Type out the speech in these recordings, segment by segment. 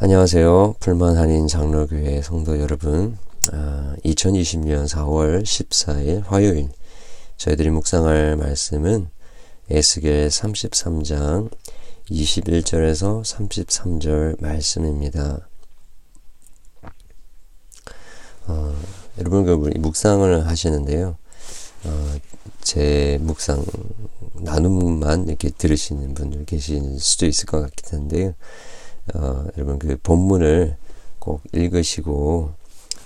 안녕하세요. 풀만 한인 장로교회 성도 여러분. 아, 2020년 4월 14일 화요일 저희들이 묵상할 말씀은 에스겔 33장 21절에서 33절 말씀입니다. 어, 여러분 그 묵상을 하시는데요. 어, 제 묵상 나눔만 이렇게 들으시는 분들 계실 수도 있을 것 같긴 한데요. 어, 여러분 그 본문을 꼭 읽으시고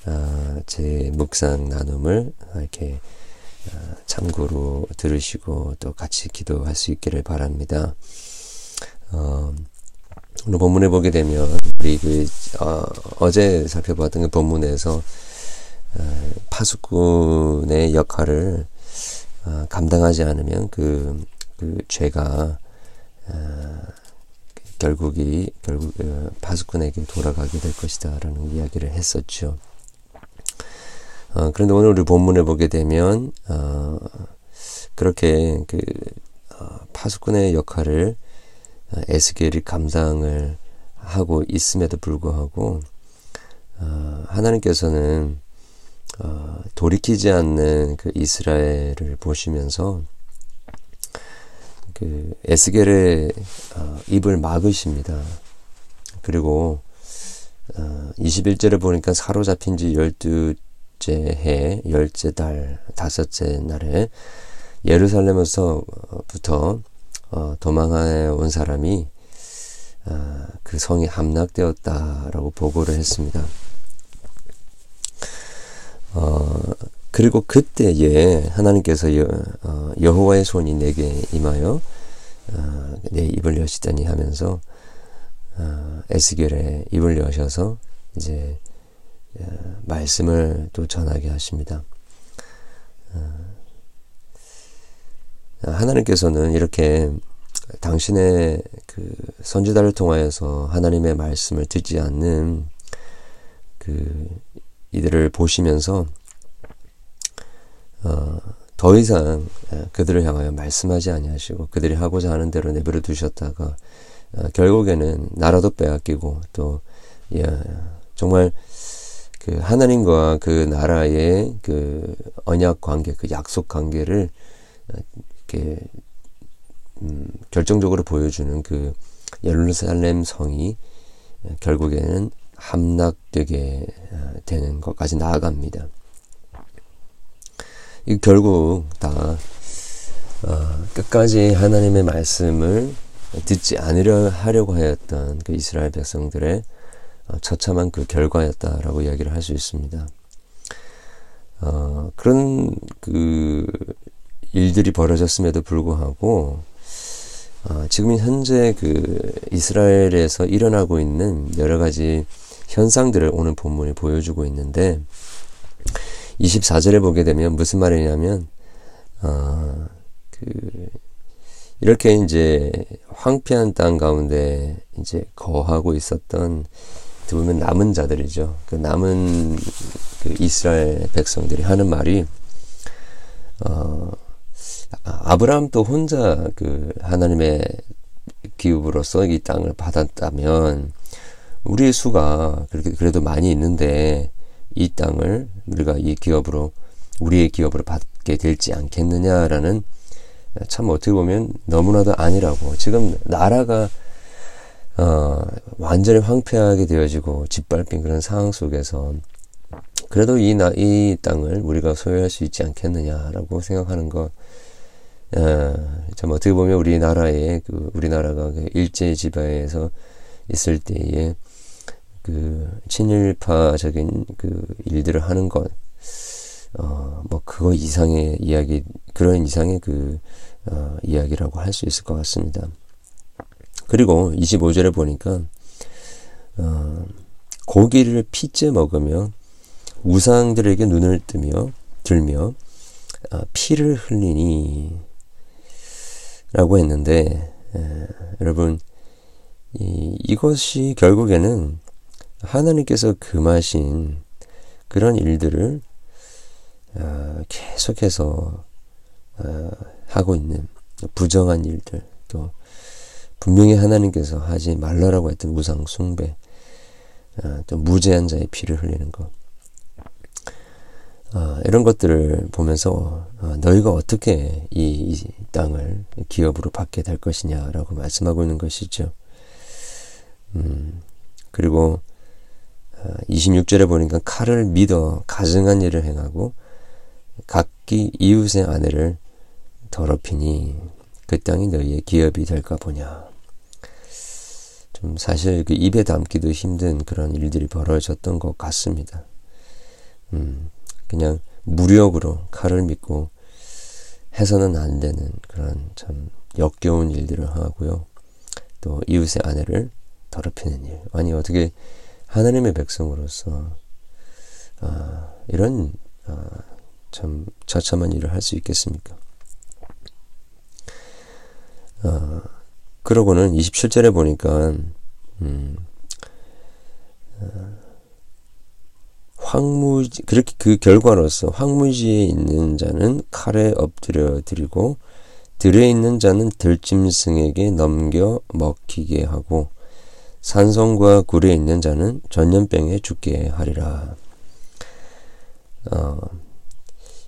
어, 제 묵상 나눔을 이렇게 어, 참고로 들으시고 또 같이 기도할 수 있기를 바랍니다. 어, 오늘 본문에 보게 되면 우리 그 어, 제 살펴봤던 그 본문에서 어, 파수꾼의 역할을 어, 감당하지 않으면 그, 그 죄가 어, 결국 이 결국 어, 파수꾼에게 돌아가게 될 것이다라는 이야기를 했었죠. 어, 그런데 오늘 우리 본문을 보게 되면 어, 그렇게 그 어, 파수꾼의 역할을 어, 에스겔이 감당을 하고 있음에도 불구하고 어, 하나님께서는 돌이키지 않는 그 이스라엘을 보시면서 그 에스겔의 어, 입을 막으십니다. 그리고 어, 21절에 보니까 사로잡힌 지 12째 해, 10째 달, 다섯째 날에 예루살렘에서부터 어, 도망해 온 사람이 어, 그 성이 함락되었다라고 보고를 했습니다. 어, 그리고 그때에 하나님께서 여, 어, 여호와의 손이 내게 임하여 어, 내 입을 여시다니 하면서 어, 에스겔의 입을 여셔서 이제 어, 말씀을 또 전하게 하십니다. 어, 하나님께서는 이렇게 당신의 그 선지자를 통하여서 하나님의 말씀을 듣지 않는 그 이들을 보시면서 어, 더 이상 예, 그들을 향하여 말씀하지 아니하시고 그들이 하고자 하는 대로 내버려 두셨다가 어, 결국에는 나라도 빼앗기고 또 예, 정말 그 하나님과 그 나라의 그 언약 관계, 그 약속 관계를 어, 이렇게 음, 결정적으로 보여주는 그 예루살렘 성이 어, 결국에는 함락되게 어, 되는 것까지 나아갑니다. 이 결국 다 어, 끝까지 하나님의 말씀을 듣지 않으려 하려고 하였던 그 이스라엘 백성들의 어, 처참한 그 결과였다라고 이야기를 할 수 있습니다. 어, 그런 그 일들이 벌어졌음에도 불구하고 어, 지금 현재 그 이스라엘에서 일어나고 있는 여러 가지 현상들을 오늘 본문이 보여주고 있는데 24절에 보게 되면 무슨 말이냐면, 어, 그, 이렇게 이제 황폐한 땅 가운데 이제 거하고 있었던 보면 남은 자들이죠. 그 남은 그 이스라엘 백성들이 하는 말이 어 아브라함 또 혼자 그 하나님의 기업으로서 이 땅을 받았다면 우리의 수가 그렇게 그래도 많이 있는데 이 땅을 우리가 이 기업으로 우리의 기업으로 받게 될지 않겠느냐라는 참 어떻게 보면 너무나도 아니라고 지금 나라가 어, 완전히 황폐하게 되어지고 짓밟힌 그런 상황 속에서 그래도 이, 나, 이 땅을 우리가 소유할 수 있지 않겠느냐라고 생각하는 것, 어, 참 어떻게 보면 우리나라의 그 우리나라가 그 일제 지배에서 있을 때에 그 친일파적인 그 일들을 하는 것, 어, 뭐 그거 이상의 이야기, 그런 이상의 그 어, 이야기라고 할 수 있을 것 같습니다. 그리고 25절에 보니까 어, 고기를 피째 먹으며 우상들에게 눈을 뜨며 들며 어, 피를 흘리니 라고 했는데 에, 여러분 이, 이것이 결국에는 하나님께서 금하신 그런 일들을 어, 계속해서 어, 하고 있는 부정한 일들 또 분명히 하나님께서 하지 말라라고 했던 우상 숭배 어, 또 무죄한 자의 피를 흘리는 것. 어, 이런 것들을 보면서 어, 너희가 어떻게 이, 이, 땅을 기업으로 받게 될 것이냐라고 말씀하고 있는 것이죠. 음, 그리고 26절에 어, 보니까 칼을 믿어 가증한 일을 행하고 각기 이웃의 아내를 더럽히니 그 땅이 너희의 기업이 될까 보냐. 좀 사실 그 입에 담기도 힘든 그런 일들이 벌어졌던 것 같습니다. 음, 그냥 무력으로 칼을 믿고 해서는 안 되는 그런 참 역겨운 일들을 하고요. 또 이웃의 아내를 더럽히는 일. 아니 어떻게 하나님의 백성으로서 아, 이런 아, 참 처참한 일을 할 수 있겠습니까? 아, 그러고는 27절에 보니까 음, 아, 황무지 그렇게 그 결과로서 황무지에 있는 자는 칼에 엎드려 드리고 들에 있는 자는 들짐승에게 넘겨 먹히게 하고 산성과 굴에 있는 자는 전염병에 죽게 하리라. 어,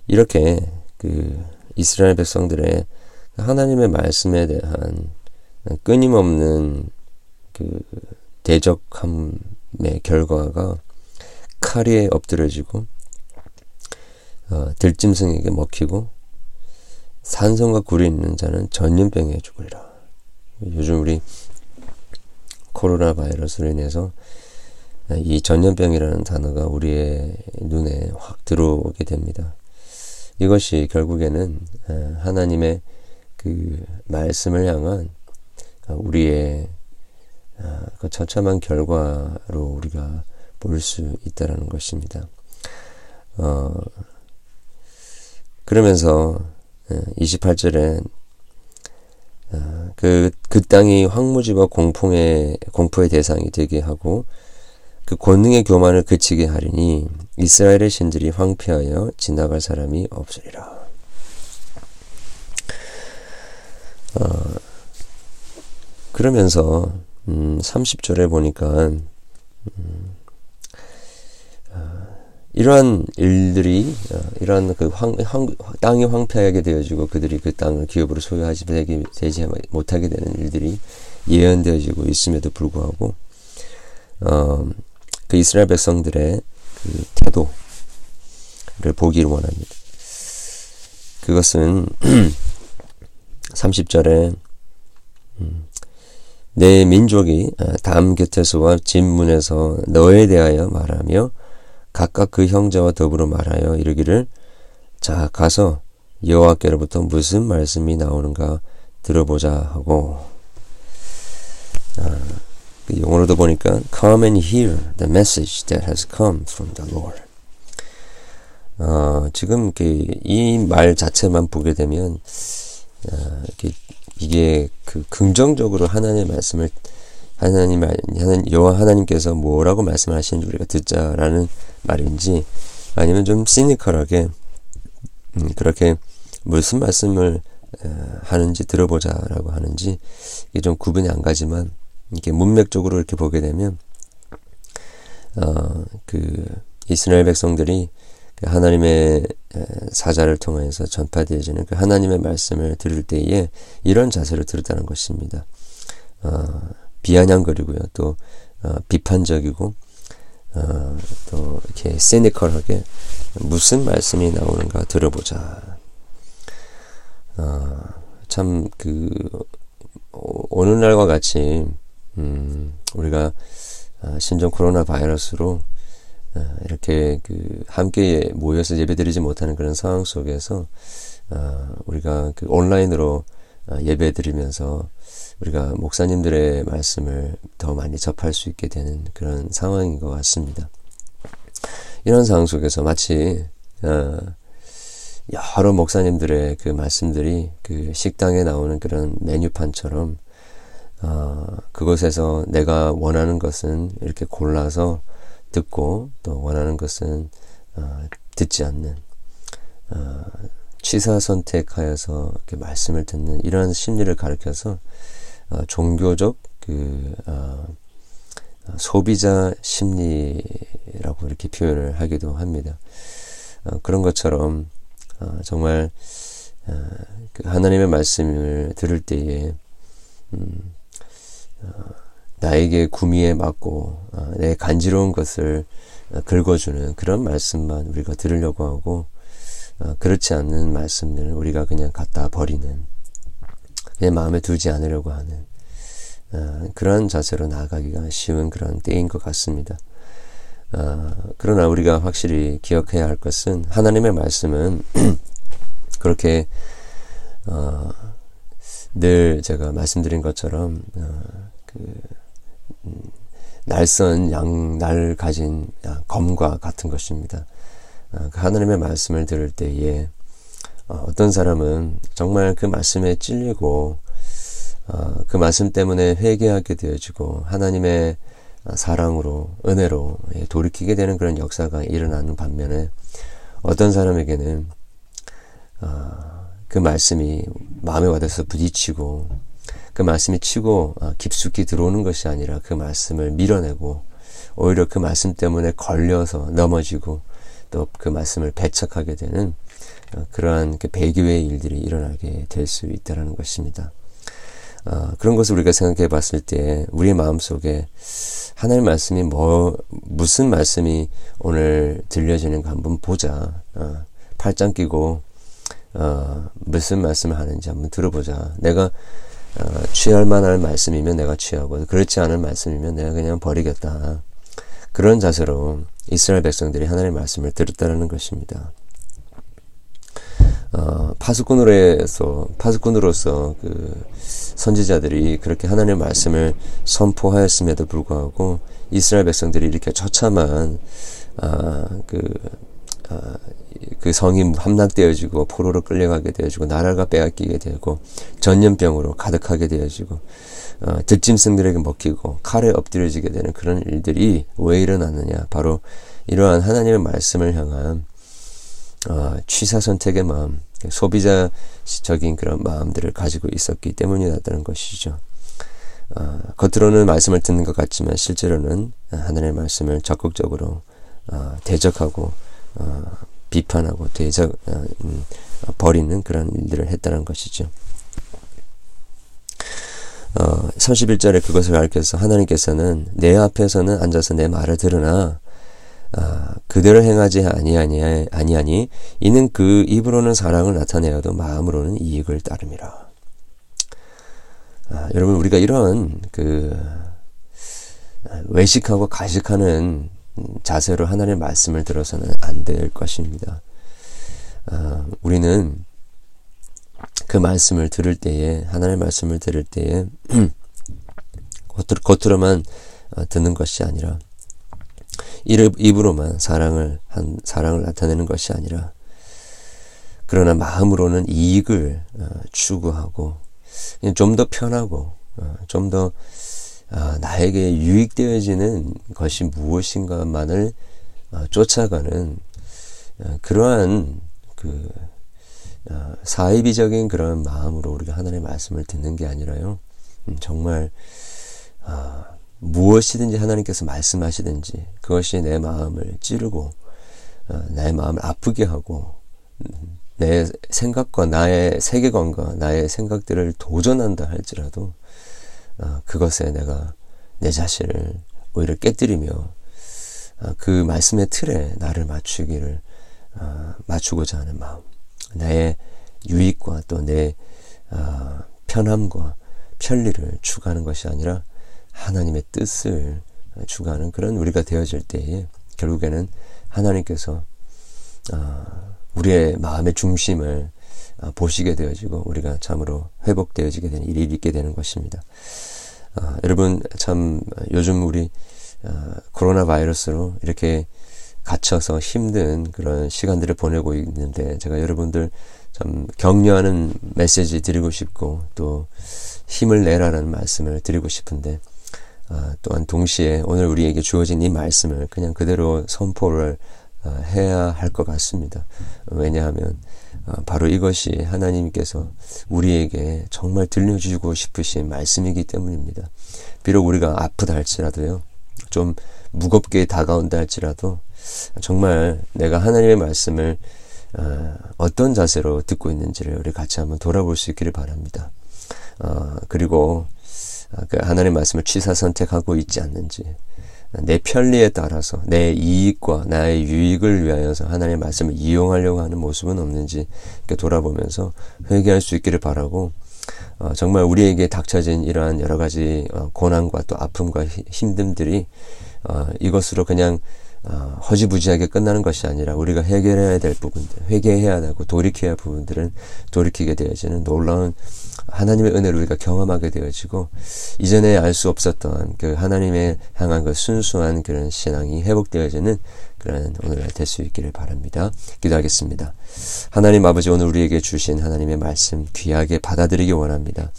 이렇게 그 이스라엘 백성들의 하나님의 말씀에 대한 끊임없는 그 대적함의 결과가 칼에 엎드려지고 어, 들짐승에게 먹히고 산성과 굴이 있는 자는 전염병에 죽으리라. 요즘 우리 코로나 바이러스로 인해서 이 전염병이라는 단어가 우리의 눈에 확 들어오게 됩니다. 이것이 결국에는 하나님의 그 말씀을 향한 우리의 그 처참한 결과로 우리가 볼 수 있다라는 것입니다. 어, 그러면서 28절엔 어, 그, 그 땅이 황무지와 공풍의, 공포의 대상이 되게 하고 그 권능의 교만을 그치게 하리니 이스라엘의 신들이 황폐하여 지나갈 사람이 없으리라. 어, 그러면서 음, 30절에 보니까 음, 이러한 일들이 어, 이러한 그 황, 황, 땅이 황폐하게 되어지고 그들이 그 땅을 기업으로 소유하지 되지, 되지 못하게 되는 일들이 예언되어지고 있음에도 불구하고 어, 그 이스라엘 백성들의 그 태도를 보기를 원합니다. 그것은 30절에 음, 내 민족이 어, 담 곁에서와 집문에서 너에 대하여 말하며 각각 그 형제와 더불어 말하여 이르기를 자 가서 여호와께로부터 무슨 말씀이 나오는가 들어보자 하고 아, 그 영어로도 보니까 come and hear the message that has come from the Lord. 어, 지금 이 말 자체만 보게 되면 어, 이게 그 긍정적으로 하나님의 말씀을 하나님, 하나님 여호와 하나님께서 뭐라고 말씀하시는지 우리가 듣자라는 말인지 아니면 좀 시니컬하게 음, 그렇게 무슨 말씀을 어, 하는지 들어보자라고 하는지 이게 좀 구분이 안 가지만 이렇게 문맥적으로 이렇게 보게 되면 어, 그 이스라엘 백성들이 그 하나님의 사자를 통해서 전파되어지는 그 하나님의 말씀을 들을 때에 이런 자세로 들었다는 것입니다. 어, 비아냥거리고요. 또 어, 비판적이고 어, 또 이렇게 세니컬하게 무슨 말씀이 나오는가 들어보자. 어, 참그 오늘날과 같이 음, 우리가 어, 신종 코로나 바이러스로 어, 이렇게 그 함께 모여서 예배드리지 못하는 그런 상황 속에서 어, 우리가 그 온라인으로 어, 예배드리면서 우리가 목사님들의 말씀을 더 많이 접할 수 있게 되는 그런 상황인 것 같습니다. 이런 상황 속에서 마치 어, 여러 목사님들의 그 말씀들이 그 식당에 나오는 그런 메뉴판처럼 어, 그곳에서 내가 원하는 것은 이렇게 골라서 듣고 또 원하는 것은 어, 듣지 않는 어, 취사 선택하여서 이렇게 말씀을 듣는 이러한 심리를 가르켜서 어, 종교적 그 어, 소비자 심리라고 이렇게 표현을 하기도 합니다. 어, 그런 것처럼 어, 정말 어, 그 하나님의 말씀을 들을 때에 음, 어, 나에게 구미에 맞고 어, 내 간지러운 것을 어, 긁어주는 그런 말씀만 우리가 들으려고 하고 그렇지 않는 말씀들을 우리가 그냥 갖다 버리는 내 마음에 두지 않으려고 하는 그런 자세로 나아가기가 쉬운 그런 때인 것 같습니다. 그러나 우리가 확실히 기억해야 할 것은 하나님의 말씀은 그렇게 어, 늘 제가 말씀드린 것처럼 어, 그 음, 날선 양날 가진 검과 같은 것입니다. 어, 그 하나님의 말씀을 들을 때에 어, 어떤 사람은 정말 그 말씀에 찔리고 어, 그 말씀 때문에 회개하게 되어지고 하나님의 사랑으로 은혜로 예, 돌이키게 되는 그런 역사가 일어나는 반면에 어떤 사람에게는 그 말씀이 마음에 와닿아서 부딪히고 그 말씀이 치고 아, 깊숙이 들어오는 것이 아니라 그 말씀을 밀어내고 오히려 그 말씀 때문에 걸려서 넘어지고 또 그 말씀을 배척하게 되는 어, 그러한 그 배교의 일들이 일어나게 될 수 있다는 것입니다. 어, 그런 것을 우리가 생각해 봤을 때 우리의 마음 속에 하나님 말씀이 뭐 무슨 말씀이 오늘 들려지는가 한번 보자. 어, 팔짱 끼고 어, 무슨 말씀을 하는지 한번 들어보자. 내가 어, 취할 만한 말씀이면 내가 취하고 그렇지 않은 말씀이면 내가 그냥 버리겠다. 그런 자세로 이스라엘 백성들이 하나님의 말씀을 들었다는 것입니다. 어, 파수꾼으로서 파수꾼으로서 그 선지자들이 그렇게 하나님의 말씀을 선포하였음에도 불구하고 이스라엘 백성들이 이렇게 처참한 아, 그 아, 그 성이 함락되어지고 포로로 끌려가게 되어지고 나라가 빼앗기게 되고 전염병으로 가득하게 되어지고 어, 들짐승들에게 먹히고 칼에 엎드려지게 되는 그런 일들이 왜 일어났느냐? 바로 이러한 하나님의 말씀을 향한 어, 취사 선택의 마음 소비자적인 그런 마음들을 가지고 있었기 때문이었다는 것이죠. 어, 겉으로는 말씀을 듣는 것 같지만 실제로는 하나님의 말씀을 적극적으로 어, 대적하고 어, 비판하고 대적 어, 음, 버리는 그런 일들을 했다는 것이죠. 어, 31절에 그것을 알켜서 하나님께서는 내 앞에서는 앉아서 내 말을 들으나 아, 그대로 행하지 아니하니 아니하니 이는 그 입으로는 사랑을 나타내어도 마음으로는 이익을 따름이라. 아, 여러분 우리가 이런 그 외식하고 가식하는 자세로 하나님의 말씀을 들어서는 안 될 것입니다. 어, 우리는 그 말씀을 들을 때에 하나님의 말씀을 들을 때에 겉으로, 만 어, 듣는 것이 아니라 입으로만 사랑을 한 사랑을 나타내는 것이 아니라 그러나 마음으로는 이익을 어, 추구하고 좀 더 편하고 어, 좀더 아, 나에게 유익되어지는 것이 무엇인가만을 아, 쫓아가는 아, 그러한 그 아, 사이비적인 그런 마음으로 우리가 하나님의 말씀을 듣는 게 아니라요. 음, 정말 아, 무엇이든지 하나님께서 말씀하시든지 그것이 내 마음을 찌르고 아, 나의 마음을 아프게 하고 음, 내 생각과 나의 세계관과 나의 생각들을 도전한다 할지라도 어, 그것에 내가 내 자신을 오히려 깨뜨리며 어, 그 말씀의 틀에 나를 맞추기를 어, 맞추고자 하는 마음, 나의 유익과 또 내 편함과 편리를 추구하는 것이 아니라 하나님의 뜻을 추구하는 그런 우리가 되어질 때에 결국에는 하나님께서 우리의 마음의 중심을 어, 보시게 되어지고 우리가 참으로 회복되어지게 되는 일이 있게 되는 것입니다. 어, 여러분 참 요즘 우리 어, 코로나 바이러스로 이렇게 갇혀서 힘든 그런 시간들을 보내고 있는데 제가 여러분들 참 격려하는 메시지 드리고 싶고 또 힘을 내라는 말씀을 드리고 싶은데 어, 또한 동시에 오늘 우리에게 주어진 이 말씀을 그냥 그대로 선포를 어, 해야 할 것 같습니다. 왜냐하면 어, 바로 이것이 하나님께서 우리에게 정말 들려주고 싶으신 말씀이기 때문입니다. 비록 우리가 아프다 할지라도요, 좀 무겁게 다가온다 할지라도 정말 내가 하나님의 말씀을 어, 어떤 자세로 듣고 있는지를 우리 같이 한번 돌아볼 수 있기를 바랍니다. 어, 그리고 그 하나님의 말씀을 취사 선택하고 있지 않는지 내 편리에 따라서 내 이익과 나의 유익을 위하여서 하나님의 말씀을 이용하려고 하는 모습은 없는지 이렇게 돌아보면서 회개할 수 있기를 바라고 어, 정말 우리에게 닥쳐진 이러한 여러 가지 어, 고난과 또 아픔과 힘듦들이 어, 이것으로 그냥 어, 허지부지하게 끝나는 것이 아니라 우리가 해결해야 될 부분들, 회개해야 되고 돌이켜야 할 부분들은 돌이키게 되어지는 놀라운 하나님의 은혜를 우리가 경험하게 되어지고 이전에 알 수 없었던 그 하나님의 향한 그 순수한 그런 신앙이 회복되어지는 그런 오늘날 될 수 있기를 바랍니다. 기도하겠습니다. 하나님 아버지 오늘 우리에게 주신 하나님의 말씀 귀하게 받아들이기 원합니다.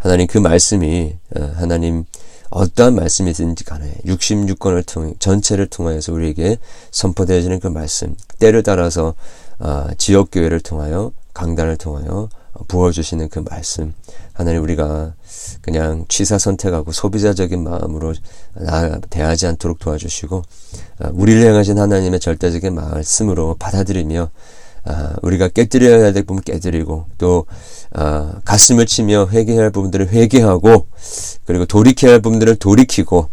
하나님 그 말씀이 어, 하나님 어떠한 말씀이든지 간에 66권을 통 전체를 통하여서 우리에게 선포되어지는 그 말씀 때를 따라서 어, 지역 교회를 통하여 강단을 통하여 부어주시는 그 말씀. 하나님 우리가 그냥 취사 선택하고 소비자적인 마음으로 나 대하지 않도록 도와주시고 아, 우리를 향하신 하나님의 절대적인 말씀으로 받아들이며 아, 우리가 깨뜨려야 될 부분 깨뜨리고 또 아, 가슴을 치며 회개해야 할 부분들을 회개하고 그리고 돌이켜야 할 부분들을 돌이키고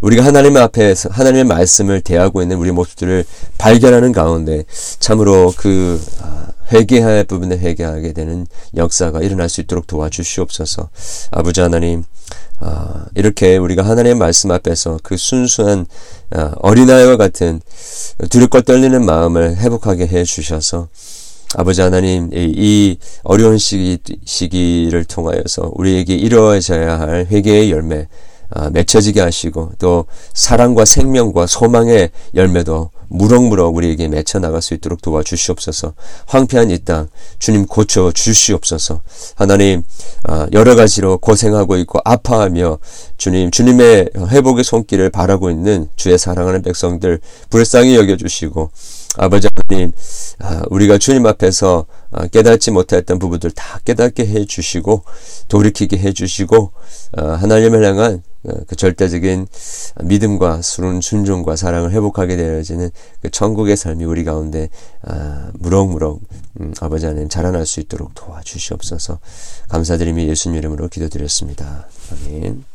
우리가 하나님 앞에서 하나님의 말씀을 대하고 있는 우리 모습들을 발견하는 가운데 참으로 그 회개할 부분에 회개하게 되는 역사가 일어날 수 있도록 도와주시옵소서. 아버지 하나님, 아, 이렇게 우리가 하나님의 말씀 앞에서 그 순수한 아, 어린아이와 같은 두렵고 떨리는 마음을 회복하게 해 주셔서 아버지 하나님 이, 이 어려운 시기, 시기를 통하여서 우리에게 이루어져야 할 회개의 열매 아, 맺혀지게 하시고 또 사랑과 생명과 소망의 열매도 무럭무럭 우리에게 맺혀 나갈 수 있도록 도와주시옵소서. 황폐한 이 땅 주님 고쳐 주시옵소서. 하나님 아, 여러 가지로 고생하고 있고 아파하며 주님 주님의 회복의 손길을 바라고 있는 주의 사랑하는 백성들 불쌍히 여겨 주시고 아버지 하나님 아, 우리가 주님 앞에서 아, 깨닫지 못했던 부분들 다 깨닫게 해 주시고 돌이키게 해 주시고 하나님을 향한 어, 그 절대적인 믿음과 순 순종과 사랑을 회복하게 되어지는 그 천국의 삶이 우리 가운데 아, 무럭무럭 음, 아버지 하나님 자라날 수 있도록 도와주시옵소서 감사드리며 예수님 이름으로 기도드렸습니다. 아멘.